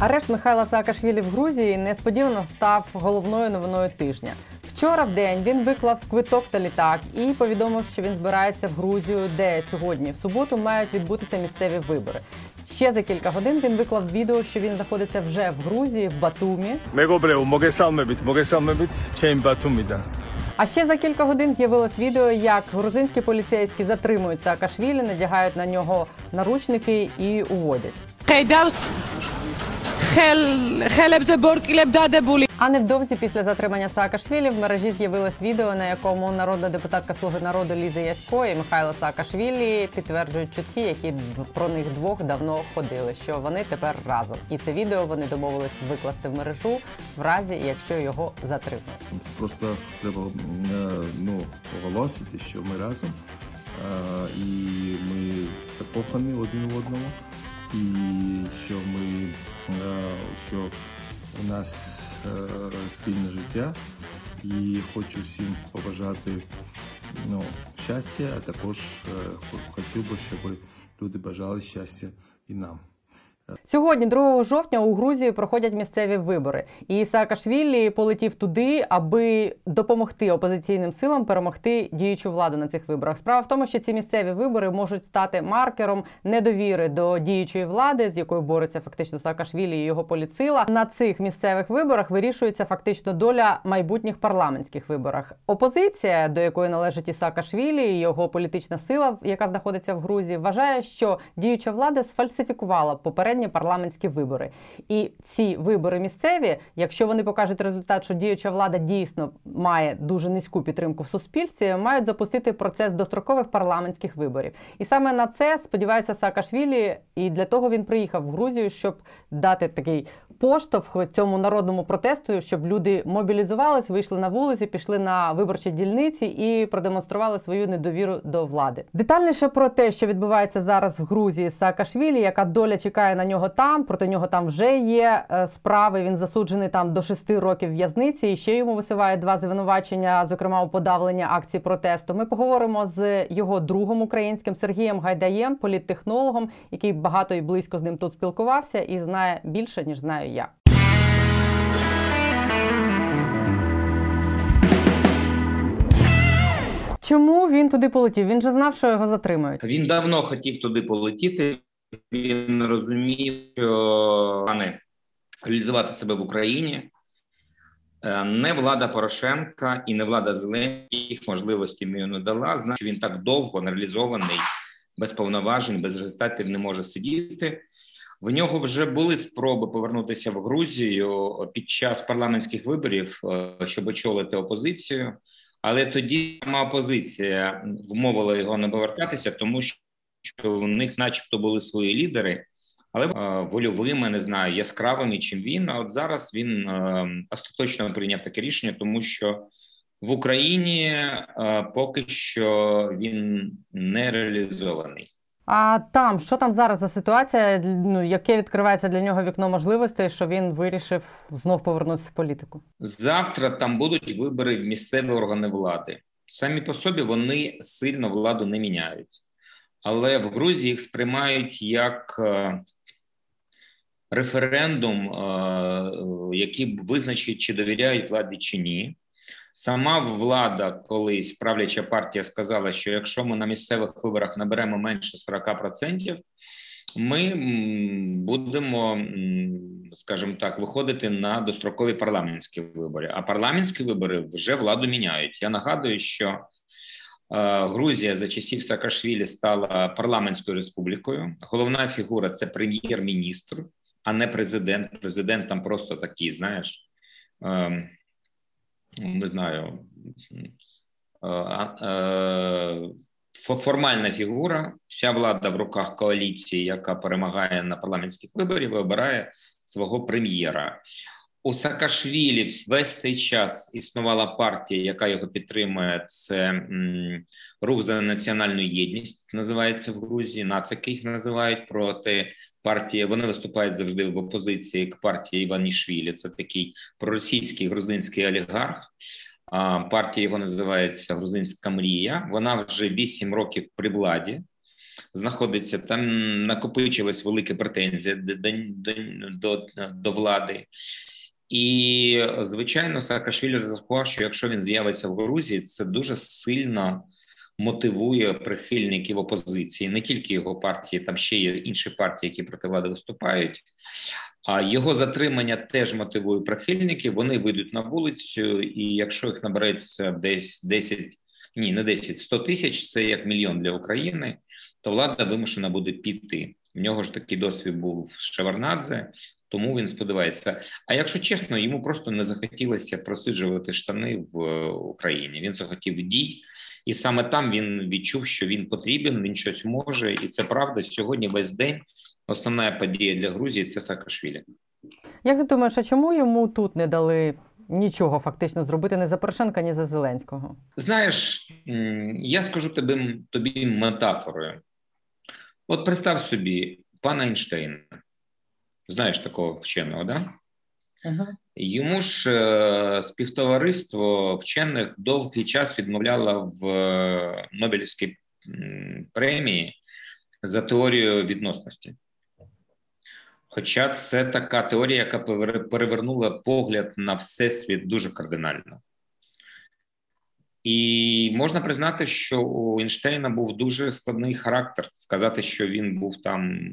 Арешт Михайла Саакашвілі в Грузії несподівано став головною новиною тижня. Вчора в день він виклав квиток та літак і повідомив, що він збирається в Грузію, де сьогодні в суботу мають відбутися місцеві вибори. Ще за кілька годин він виклав відео, що він знаходиться вже в Грузії, в Батумі. Мегобрев, моге саме бить, моге саме бить, чим Батумі да. А ще за кілька годин з'явилось відео, як грузинські поліцейські затримують Саакашвілі, надягають на нього наручники і уводять. Кайдаус боркілебдадебулі. А невдовзі після затримання Саакашвілі в мережі з'явилось відео, на якому народна депутатка Слуги народу Ліза Ясько і Михайло Саакашвілі підтверджують чутки, які про них двох давно ходили. Що вони тепер разом, і це відео вони домовились викласти в мережу в разі, якщо його затримують. Просто треба е, ну оголосити, що ми разом е, і ми закохані один в одному і що ми е, що у нас е, спільне життя. І хочу всім побажати ну, щастя, а також е, хотів би, щоб люди бажали щастя і нам. Сьогодні, 2 жовтня, у Грузії проходять місцеві вибори, і Саакашвілі полетів туди, аби допомогти опозиційним силам перемогти діючу владу на цих виборах. Справа в тому, що ці місцеві вибори можуть стати маркером недовіри до діючої влади, з якою бореться фактично Саакашвілі і його поліцила. На цих місцевих виборах вирішується фактично доля майбутніх парламентських виборах. Опозиція, до якої належить і Саакашвілі, і його політична сила, яка знаходиться в Грузії, вважає, що діюча влада сфальсифікувала попередні парламентські вибори. І ці вибори місцеві, якщо вони покажуть результат, що діюча влада дійсно має дуже низьку підтримку в суспільстві, мають запустити процес дострокових парламентських виборів. І саме на це сподівається Саакашвілі, і для того він приїхав в Грузію, щоб дати такий поштовх цьому народному протесту, щоб люди мобілізувались, вийшли на вулиці, пішли на виборчі дільниці і продемонстрували свою недовіру до влади. Детальніше про те, що відбувається зараз в Грузії з Саакашвілі, яка доля чекає на нього там. Проти нього там вже є е, справи. Він засуджений там до шести років в'язниці. І ще йому висувають два звинувачення, зокрема у подавленні акцій протесту. Ми поговоримо з його другом українським Сергієм Гайдаєм, політтехнологом, який багато і близько з ним тут спілкувався і знає більше ніж знаю я. Чому він туди полетів? Він же знав, що його затримають. Він давно хотів туди полетіти. Він розумів, що пане реалізувати себе в Україні е, не влада Порошенка і не влада Зеленських можливості йому не дала. Значить, він так довго нереалізований, без повноважень, без результатів не може сидіти. В нього вже були спроби повернутися в Грузію під час парламентських виборів, е, щоб очолити опозицію. Але тоді сама опозиція вмовила його не повертатися, тому що в них, начебто, були свої лідери, але е, вольовими, не знаю, яскравими, чим він. А от зараз він е, остаточно прийняв таке рішення, тому що в Україні е, поки що він не реалізований. А там що там зараз за ситуація? Ну яке відкривається для нього вікно можливостей, що він вирішив знов повернутися в політику? Завтра там будуть вибори в місцеві органи влади. Самі по собі вони сильно владу не міняють. Але в Грузії їх сприймають як е, референдум, е, який визначить, чи довіряють владі чи ні. Сама влада, колись правляча партія сказала, що якщо ми на місцевих виборах наберемо менше 40%, ми будемо, скажімо так, виходити на дострокові парламентські вибори. А парламентські вибори вже владу міняють. Я нагадую, що Грузія за часів Саакашвілі стала парламентською республікою. Головна фігура це прем'єр-міністр, а не президент. Президент там просто такий, знаєш, не знаю, формальна фігура. Вся влада в руках коаліції, яка перемагає на парламентських виборів, вибирає свого прем'єра. У Саакашвілі весь цей час існувала партія, яка його підтримує. Це рух за національну єдність, називається в Грузії. Нацики їх називають проти партії. Вони виступають завжди в опозиції к партії Іванішвілі. Це такий проросійський грузинський олігарх. Партія його називається Грузинська мрія. Вона вже 8 років при владі. знаходиться. Там накопичилась велика претензія до, до, до, до влади. І, звичайно, Саакашвілі розрахував, що якщо він з'явиться в Грузії, це дуже сильно мотивує прихильників опозиції, не тільки його партії, там ще є інші партії, які проти влади виступають. А його затримання теж мотивує прихильників. Вони вийдуть на вулицю, і якщо їх набереться десь 10, ні, не 10, 100 тисяч, це як мільйон для України, то влада вимушена буде піти. В нього ж такий досвід був Шеварнадзе, тому він сподівається. А якщо чесно, йому просто не захотілося просиджувати штани в е, Україні. Він захотів дій, і саме там він відчув, що він потрібен, він щось може, і це правда. Сьогодні весь день основна подія для Грузії це Саакашвілі. Як ти думаєш, а чому йому тут не дали нічого фактично зробити ні за Порошенка, ні за Зеленського? Знаєш, я скажу тобі, тобі метафорою. От представ собі пана Ейнштейна. Знаєш такого вченого, да? Uh-huh. Йому ж е, співтовариство вчених довгий час відмовляло в е, Нобелівській премії за теорію відносності. Хоча це така теорія, яка перевернула погляд на всесвіт дуже кардинально. І можна признати, що у Ейнштейна був дуже складний характер. Сказати, що він був там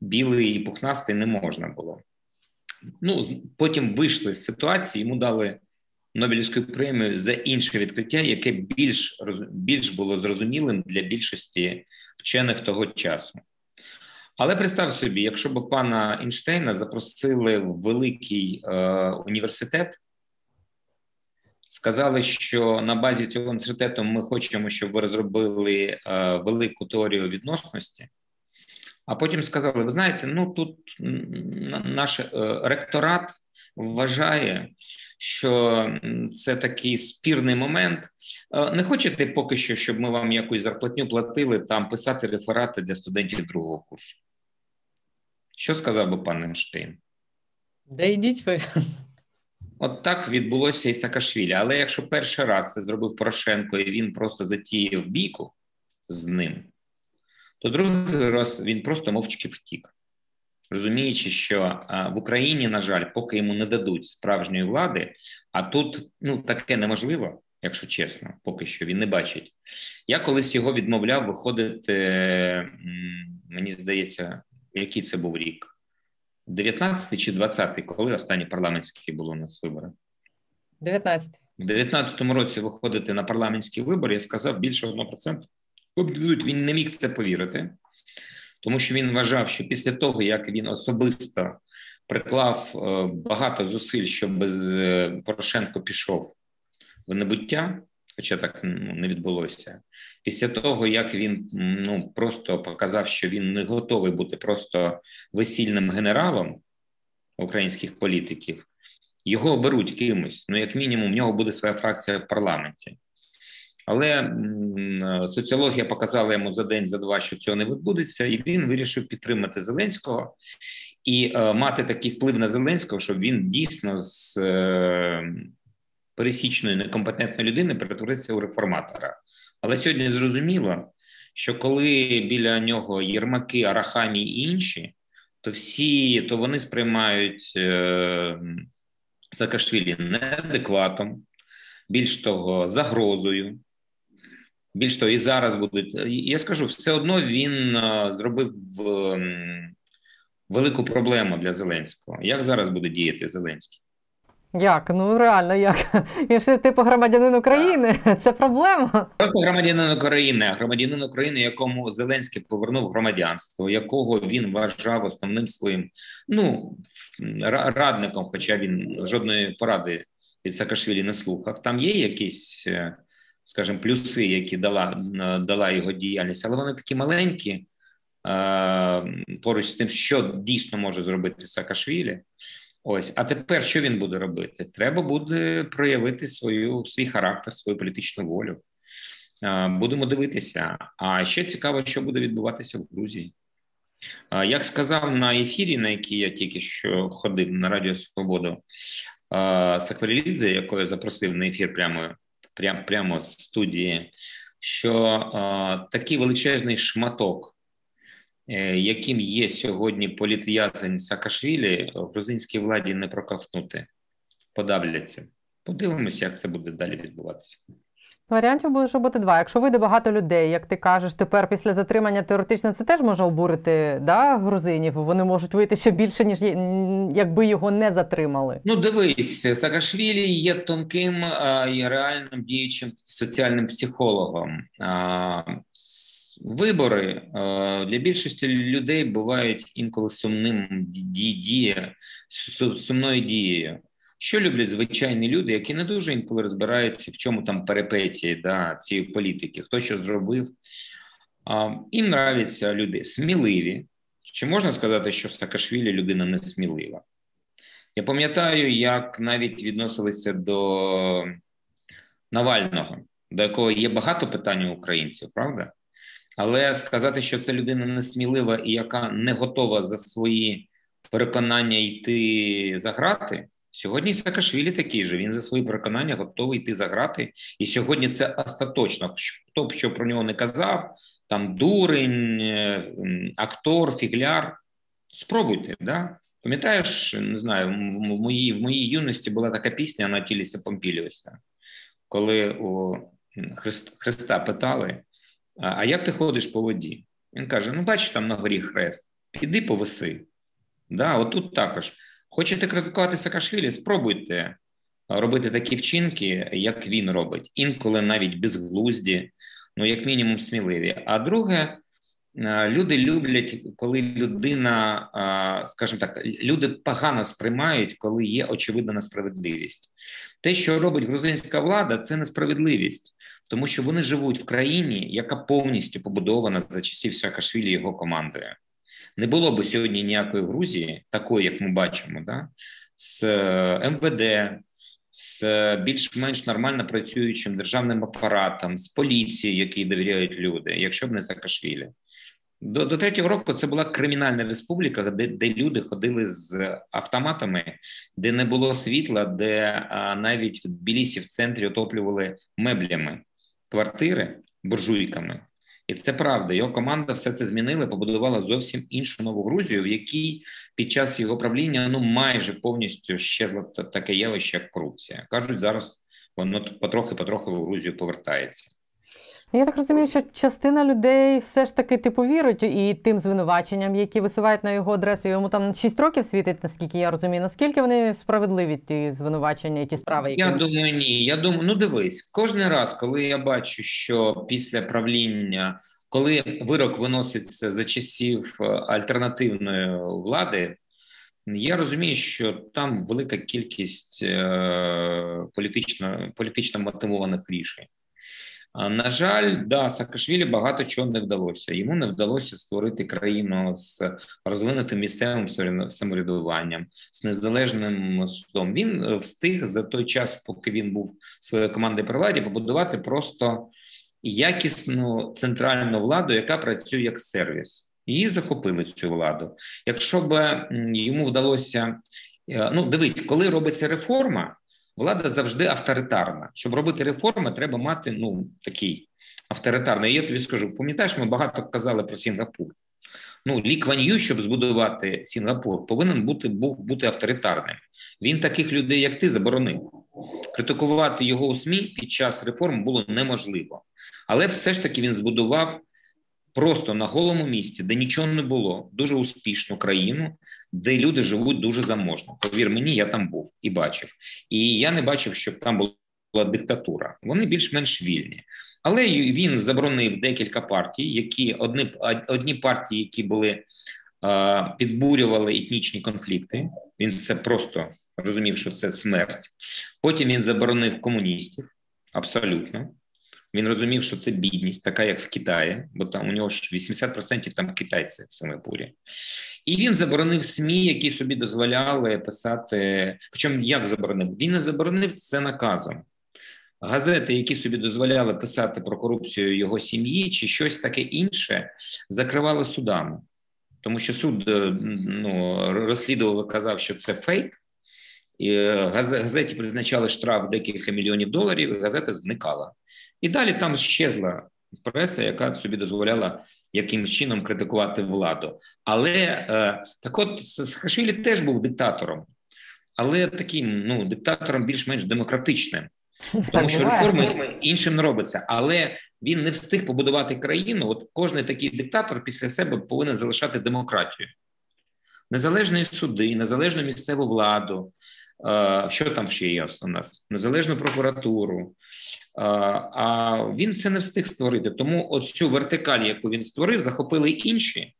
білий і пухнастий, не можна було. Ну, Потім вийшли з ситуації, йому дали Нобелівську премію за інше відкриття, яке більш більш було зрозумілим для більшості вчених того часу. Але представ собі, якщо б пана Ейнштейна запросили в великий е, університет, сказали, що на базі цього університету ми хочемо, щоб ви розробили е, велику теорію відносності. А потім сказали: ви знаєте, ну тут наш е, ректорат вважає, що це такий спірний момент. Е, не хочете поки що, щоб ми вам якусь зарплатню платили там писати реферати для студентів другого курсу? Що сказав би пан Ейнштейн? Да йдіть ви. От так відбулося і Саакашвілі. Але якщо перший раз це зробив Порошенко, і він просто затіяв бійку з ним, то другий раз він просто мовчки втік, розуміючи, що в Україні, на жаль, поки йому не дадуть справжньої влади, а тут ну таке неможливо, якщо чесно, поки що він не бачить. Я колись його відмовляв виходити, мені здається, який це був рік. 19 чи 20 коли останні парламентські було у нас вибори? 19 В 19-му році виходити на парламентські вибори, я сказав більше 1% він не міг це повірити, тому що він вважав, що після того, як він особисто приклав е, багато зусиль, щоб без е, Порошенко пішов в небуття, хоча так не відбулося. Після того, як він ну просто показав, що він не готовий бути просто весільним генералом українських політиків, його оберуть кимось. Ну, як мінімум, в нього буде своя фракція в парламенті. Але соціологія показала йому за день, за два, що цього не відбудеться, і він вирішив підтримати Зеленського і е, мати такий вплив на Зеленського, щоб він дійсно з е, пересічної некомпетентної людини перетворився у реформатора. Але сьогодні зрозуміло, що коли біля нього Єрмаки, Арахамі і інші, то всі то вони сприймають е, Саакашвілі неадекватом, більш того, загрозою. Більш того, і зараз будуть. Я скажу, все одно він е, зробив велику проблему для Зеленського. Як зараз буде діяти Зеленський? Як? Ну реально, як? Якщо типу громадянин України, це проблема. Просто громадянин України, громадянин України, якому Зеленський повернув громадянство, якого він вважав основним своїм ну радником, хоча він жодної поради від Саакашвілі не слухав. Там є якісь, е, скажімо, плюси, які дала дала його діяльність, але вони такі маленькі поруч з тим, що дійсно може зробити Саакашвілі. Ось, а тепер що він буде робити? Треба буде проявити свою свій характер, свою політичну волю. Будемо дивитися. А ще цікаво, що буде відбуватися в Грузії. Як сказав на ефірі, на який я тільки що ходив на Радіо Свободу Сакварілідзе, якого я запросив на ефір прямо прямо, прямо з студії що такий величезний шматок, яким є сьогодні політв'язень Саакашвілі, грузинській владі не проковтнути, подавляться. Подивимося, як це буде далі відбуватися. Варіантів може бути два. Якщо вийде багато людей, як ти кажеш, тепер після затримання теоретично це теж може обурити да, грузинів. Вони можуть вийти ще більше, ніж якби його не затримали. Ну, дивись, Саакашвілі є тонким і реальним діючим соціальним психологом. Вибори для більшості людей бувають інколи сумним ді- діє, сумною дією. Що люблять звичайні люди, які не дуже інколи розбираються, в чому там перипетії да, цієї політики, хто що зробив. Їм нравляться люди сміливі. Чи можна сказати, що Саакашвілі людина не смілива? Я пам'ятаю, як навіть відносилися до Навального, до якого є багато питань у українців, правда? Але сказати, що це людина несмілива і яка не готова за свої переконання йти за грати. Сьогодні Саакашвілі такий же. Він за свої переконання готовий йти за грати. І сьогодні це остаточно. Хто б що про нього не казав, там дурень, е, актор, фігляр. Спробуйте, да? Пам'ятаєш, не знаю, в моїй, в моїй юності була така пісня Анатіліса Помпіліуса, коли у Христ, Христа питали: а як ти ходиш по воді? Він каже: Ну, бачиш, там на горі хрест, піди повиси. Да, отут також. Хочете критикувати Саакашвілі? Спробуйте робити такі вчинки, як він робить, інколи навіть безглузді, ну, як мінімум, сміливі. А друге, люди люблять, коли людина, скажімо так, люди погано сприймають, коли є очевидна несправедливість. Те, що робить грузинська влада, це несправедливість, тому що вони живуть в країні, яка повністю побудована за часів Саакашвілі його командою. Не було б сьогодні ніякої Грузії, такої, як ми бачимо, да? з е, МВД, з е, більш-менш нормально працюючим державним апаратом, з поліцією, якій довіряють люди, якщо б не Саакашвілі. До, до третього року це була кримінальна республіка, де, де люди ходили з автоматами, де не було світла, де а, навіть в Тбілісі в центрі отоплювали меблями квартири буржуйками. І це правда. Його команда все це змінила, побудувала зовсім іншу нову Грузію, в якій під час його правління ну майже повністю щезло та- таке явище, як корупція. Кажуть, зараз воно потрохи-потрохи в Грузію повертається. Я так розумію, що частина людей все ж таки типу вірить і тим звинуваченням, які висувають на його адресу. Йому там 6 років світить, наскільки я розумію. Наскільки вони справедливі, ті звинувачення і ті справи, які Я думаю, ні. Я думаю, ну дивись, кожен раз, коли я бачу, що після правління, коли вирок виноситься за часів е, альтернативної влади, я розумію, що там велика кількість е, політично, політично мотивованих рішень. На жаль, да, Саакашвілі багато чого не вдалося. Йому не вдалося створити країну з розвинутим місцевим самовряду- самоврядуванням, з незалежним судом. Він е, встиг за той час, поки він був своєю командою при владі, побудувати просто якісну центральну владу, яка працює як сервіс. Її захопили цю владу. Якщо б йому вдалося, е, ну дивись, коли робиться реформа, влада завжди авторитарна. Щоб робити реформи, треба мати ну такий авторитарний. Я тобі скажу, пам'ятаєш, ми багато казали про Сінгапур. Ну, Лі Кван Ю, щоб збудувати Сінгапур, повинен бути був бути авторитарним. Він таких людей, як ти, заборонив. Критикувати його у СМІ під час реформ було неможливо. Але все ж таки він збудував просто на голому місці, де нічого не було, дуже успішну країну, де люди живуть дуже заможно. Повір мені, я там був і бачив. І я не бачив, щоб там була диктатура. Вони більш-менш вільні. Але він заборонив декілька партій, які одні, одні партії, які були підбурювали етнічні конфлікти. Він це просто розумів, що це смерть. Потім він заборонив комуністів абсолютно. Він розумів, що це бідність, така як в Китаї, бо там у нього ж 80% там китайці в Сингапурі. І він заборонив СМІ, які собі дозволяли писати. Причому як заборонив? Він не заборонив це наказом. Газети, які собі дозволяли писати про корупцію його сім'ї чи щось таке інше, закривали судами, тому що суд е, ну, розслідував і казав, що це фейк. І е, газеті призначали штраф декілька мільйонів доларів, і газета зникала. І далі там щезла преса, яка собі дозволяла якимось чином критикувати владу. Але е, так от Саакашвілі теж був диктатором, але таким ну, диктатором більш-менш демократичним. Тому що реформи іншим не робиться, але він не встиг побудувати країну. От кожен такий диктатор після себе повинен залишати демократію, незалежні суди, незалежну місцеву владу. е, Що там ще є у нас? Незалежну прокуратуру. Е, А він це не встиг створити. Тому от цю вертикаль, яку він створив, захопили інші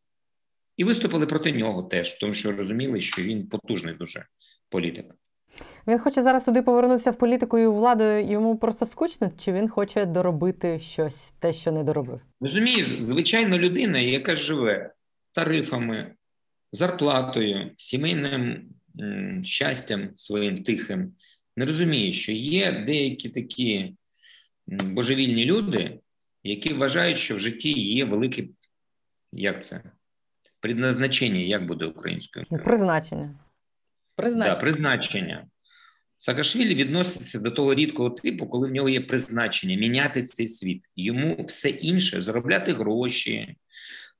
і виступили проти нього теж, тому що розуміли, що він потужний дуже політик. Він хоче зараз туди повернутися в політику і у владу. Йому просто скучно, чи він хоче доробити щось, те, що не доробив? Розумієш, звичайна людина, яка живе тарифами, зарплатою, сімейним щастям своїм тихим, не розуміє, що є деякі такі божевільні люди, які вважають, що в житті є велике, як це, предназначення, як буде українською мовою? Призначення. Призначення. Да, призначення. Саакашвілі відноситься до того рідкого типу, коли в нього є призначення міняти цей світ. Йому все інше заробляти гроші,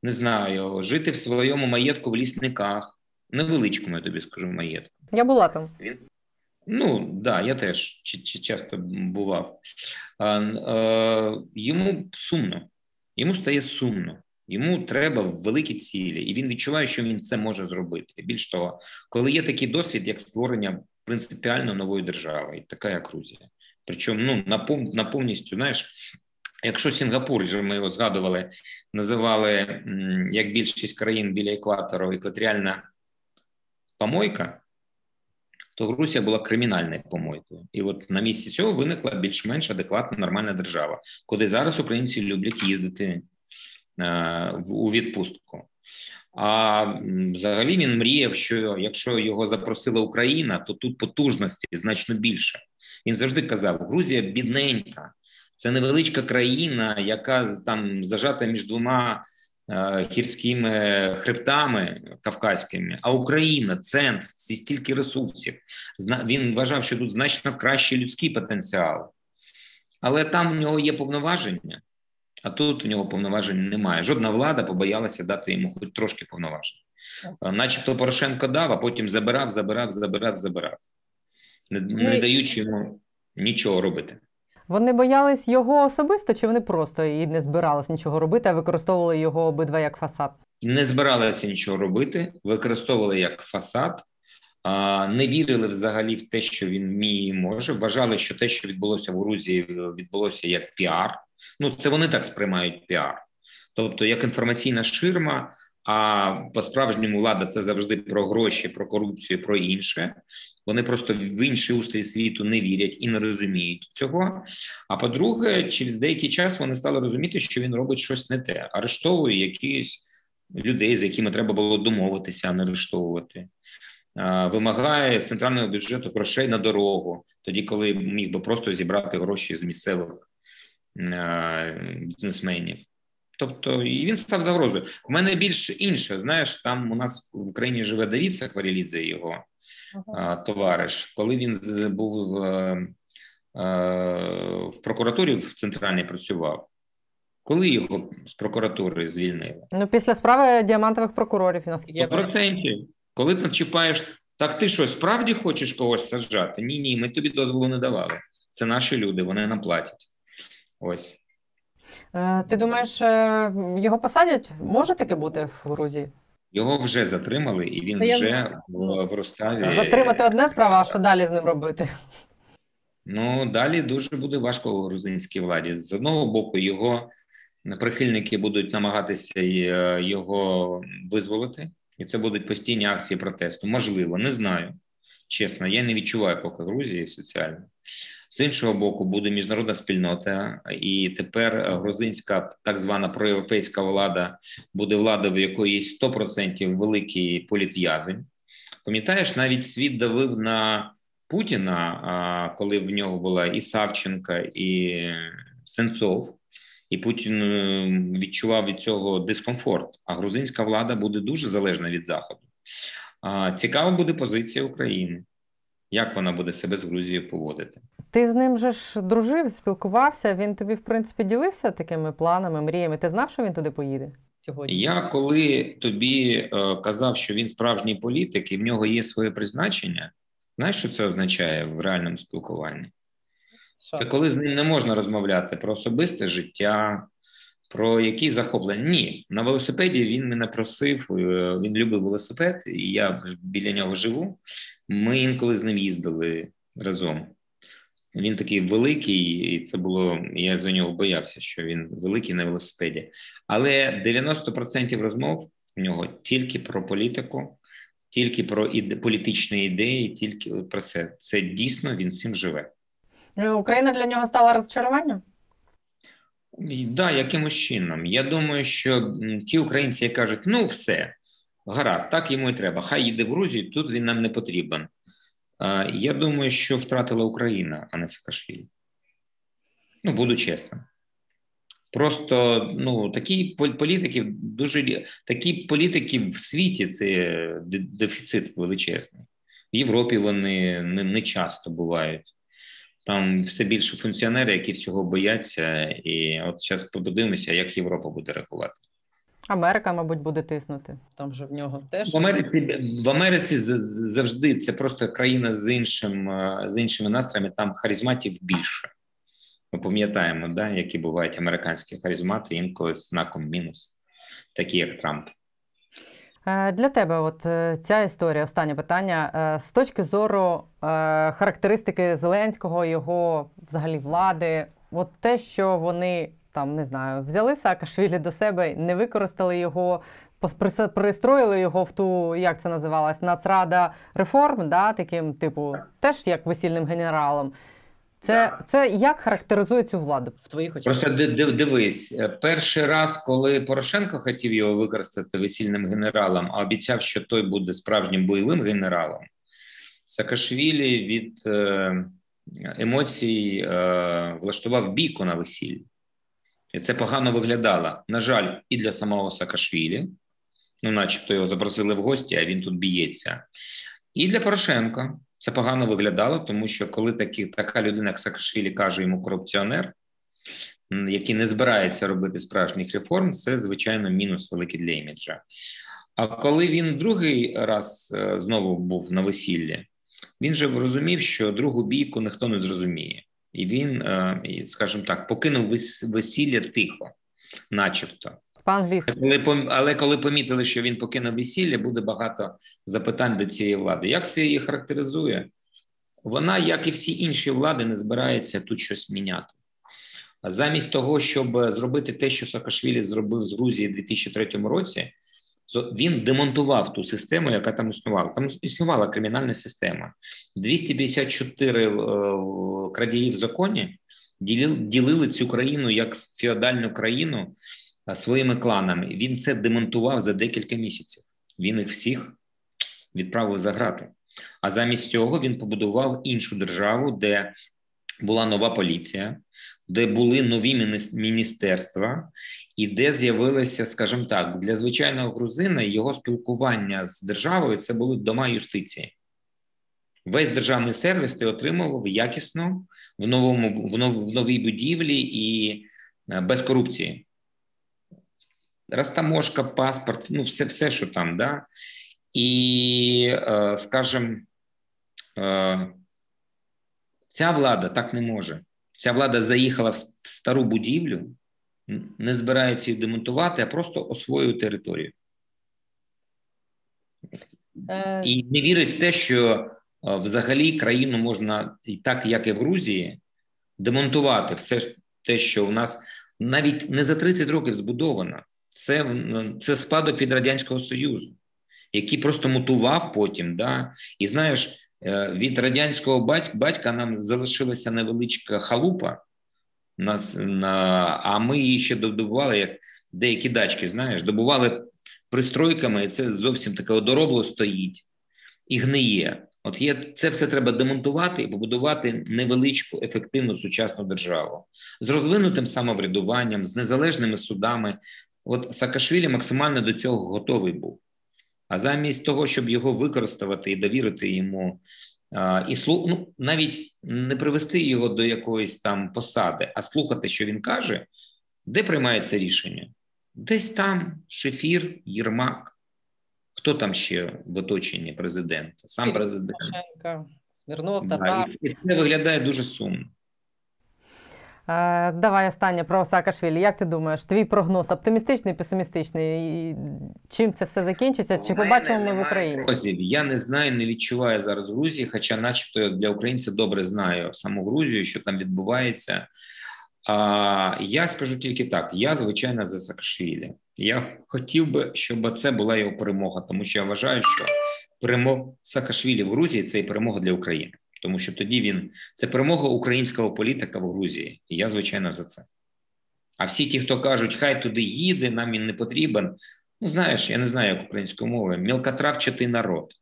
не знаю, жити в своєму маєтку в лісниках, невеличкому, я тобі скажу, маєтку. Я була там. Ну, да, я теж часто бував. Йому сумно, йому стає сумно. Йому треба великі цілі, і він відчуває, що він це може зробити. Більш того, коли є такий досвід, як створення принципіально нової держави, і така як Грузія. Причому ну, на повністю, знаєш, якщо Сінгапур, вже ми його згадували, називали як більшість країн біля екватору екваторіальна помойка, то Грузія була кримінальною помойкою. І от на місці цього виникла більш-менш адекватна нормальна держава, куди зараз українці люблять їздити е, у відпустку. А взагалі він мріяв, що якщо його запросила Україна, то тут потужності значно більше. Він завжди казав: Грузія бідненька, це невеличка країна, яка там зажата між двома гірськими хребтами кавказькими, а Україна центр, це стільки ресурсів. Він вважав, що тут значно кращий людський потенціал, але там в нього є повноваження. А тут в нього повноважень немає. Жодна влада побоялася дати йому хоч трошки повноважень. Начебто Порошенко дав, а потім забирав, забирав, забирав, забирав, не, не даючи йому нічого робити. Вони боялись його особисто, чи вони просто і не збирались нічого робити, а використовували його обидва як фасад? Не збиралися нічого робити, використовували як фасад, не вірили взагалі в те, що він вміє і може. Вважали, що те, що відбулося в Грузії, відбулося як піар. Ну, це вони так сприймають піар, тобто як інформаційна ширма. А по-справжньому влада це завжди про гроші, про корупцію, про інше. Вони просто в інший устрій світу не вірять і не розуміють цього. А по-друге, через деякий час вони стали розуміти, що він робить щось не те, арештовує якісь людей, з якими треба було домовитися, а не арештовувати. Вимагає з центрального бюджету грошей на дорогу, тоді, коли міг би просто зібрати гроші з місцевих бізнесменів. Тобто, і він став загрозою. У мене більш інше. Знаєш, там у нас в Україні живе Давід Сахварілідзе, його а, товариш. Коли він був в, е, в прокуратурі в центральній працював, коли його з прокуратури звільнили? Ну, після справи діамантових прокурорів, наскільки я процентів. Коли ти чіпаєш, так ти що, справді хочеш когось саджати? Ні, ні, ми тобі дозволу не давали. Це наші люди, вони нам платять. Ось. Е, Ти думаєш, е, його посадять? Може таке бути в Грузії? Його вже затримали, і він я вже в, Роставі. Затримати одна справа, а що далі з ним робити? Ну далі дуже буде важко грузинській владі. З одного боку, його прихильники будуть намагатися е, його визволити, і це будуть постійні акції протесту. Можливо, не знаю. Чесно, я не відчуваю поки Грузії соціально. З іншого боку, буде міжнародна спільнота, і тепер грузинська так звана проєвропейська влада буде владою, в якої є 100% великий політв'язень. Пам'ятаєш, навіть світ давив на Путіна, коли в нього була і Савченка, і Сенцов, і Путін е, відчував від цього дискомфорт. А грузинська влада буде дуже залежна від Заходу. Цікава буде позиція України. як вона буде себе з Грузією поводити. Ти з ним же ж дружив, спілкувався. Він тобі, в принципі, ділився такими планами, мріями. Ти знав, що він туди поїде сьогодні? Я коли тобі е, казав, що він справжній політик і в нього є своє призначення, знаєш, що це означає в реальному спілкуванні? Це коли з ним не можна розмовляти про особисте життя, про які захоплення. Ні, на велосипеді він мене просив, е, він любив велосипед, і я біля нього живу. Ми інколи з ним їздили разом. Він такий великий, і це було. Я за нього боявся, що він великий на велосипеді. Але 90% розмов в нього тільки про політику, тільки про іде, політичні ідеї, тільки про це. Це дійсно він цим живе. Е, Україна для нього стала розчаруванням? І, Да, якимось чином. Я думаю, що ті українці, які кажуть, ну все, гаразд, так йому і треба. Хай їде в Грузію, тут він нам не потрібен. Я думаю, що втратила Україна, а не Саакашвілі. Ну, буду чесним. Просто ну такі політики дуже такі політики в світі це дефіцит величезний. В Європі вони не, не часто бувають. Там все більше функціонерів, які всього бояться, і от зараз подивимося, як Європа буде реагувати. Америка, мабуть, буде тиснути. Там же в нього теж В Америці в Америці завжди це просто країна з іншим е, з іншими настроями. Там харизматів більше. Ми пам'ятаємо, да, які бувають американські харизмати, інколи з знаком мінус, такі як Трамп. Е, Для тебе, от е, ця історія, останнє питання. З точки зору характеристики Зеленського, його взагалі влади, от те, що вони там не знаю, взяли Саакашвілі до себе, не використали його, пристроїли його в ту, як це називалось, Нацрада реформ, да, таким, типу, теж як весільним генералом. Це, це як характеризує цю владу в твоїх очах? Просто ди- ди- дивись, е, перший раз, коли Порошенко хотів його використати весільним генералом, а обіцяв, що той буде справжнім бойовим генералом, Саакашвілі від е, емоцій е, влаштував бійку на весіллі. І це погано виглядало. На жаль, і для самого Саакашвілі, ну, начебто його запросили в гості, а він тут б'ється. І для Порошенка це погано виглядало, тому що коли такі, така людина, як Саакашвілі, каже йому корупціонер, який не збирається робити справжніх реформ, це звичайно мінус великий для іміджа. А коли він другий раз е, знову був на весіллі, він же розумів, що другу бійку ніхто не зрозуміє, і він, е, скажімо так, покинув весілля тихо, начебто. Коли але коли помітили, що він покинув весілля, буде багато запитань до цієї влади. Як це її характеризує? Вона, як і всі інші влади, не збирається тут щось міняти. Замість того, щоб зробити те, що Саакашвілі зробив з Грузії у 2003 році, він демонтував ту систему, яка там існувала. Там існувала кримінальна система. 254 е, крадії в законі ділили, цю країну як феодальну країну своїми кланами. Він це демонтував за декілька місяців. Він їх всіх відправив за грати. А замість цього він побудував іншу державу, де була нова поліція, де були нові міністерства, і де з'явилося, скажімо так, для звичайного грузина його спілкування з державою це були дома юстиції. Весь державний сервіс ти отримував якісно в новому в, нов, в новій будівлі і е, без корупції. Розтаможка, паспорт, ну все, все, що там, да. І, е, скажімо, е, ця влада так не може. Ця влада заїхала в стару будівлю, не збирається її демонтувати, а просто освоює територію. Е, І не вірить в те, що е, взагалі країну можна і так, як і в Грузії, демонтувати все те, що у нас навіть не за 30 років збудовано. Це, це спадок від Радянського Союзу, який просто мутував потім. Да? І знаєш, е, від радянського батька, батька нам залишилася невеличка халупа, нас, на, а ми її ще добували, як деякі дачки, знаєш, добували пристройками, і це зовсім таке одоробло стоїть і гниє. От є це все треба демонтувати і побудувати невеличку ефективну сучасну державу з розвинутим самоврядуванням, з незалежними судами. От Саакашвілі максимально до цього готовий був. А замість того, щоб його використати і довірити йому І слу... ну, навіть не привести його до якоїсь там посади, а слухати, що він каже, де приймається рішення? Десь там Шефір, Єрмак. Хто там ще в оточенні президента? Сам президент. Смірнов, Татар. Да, і це виглядає дуже сумно. Е, давай останнє про Саакашвілі. Як ти думаєш, твій прогноз оптимістичний, песимістичний? І чим це все закінчиться? Чи побачимо ми в Україні? Я не знаю, не відчуваю зараз Грузії, хоча, начебто, для українця добре знаю саму Грузію, що там відбувається. А я скажу тільки так: я звичайно за Саакашвілі. Я хотів би, щоб це була його перемога, тому що я вважаю, що перемога Саакашвілі в Грузії це і перемога для України, тому що тоді він це перемога українського політика в Грузії. І я звичайно за це. А всі ті, хто кажуть, хай туди їде, нам він не потрібен. Ну, знаєш, я не знаю, як українською мовою, мілкотравчатий народ.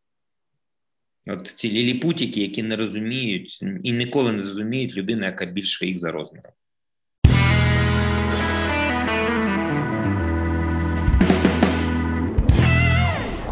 От ці ліліпутіки, які не розуміють і ніколи не зрозуміють людину, яка більше їх за розміром.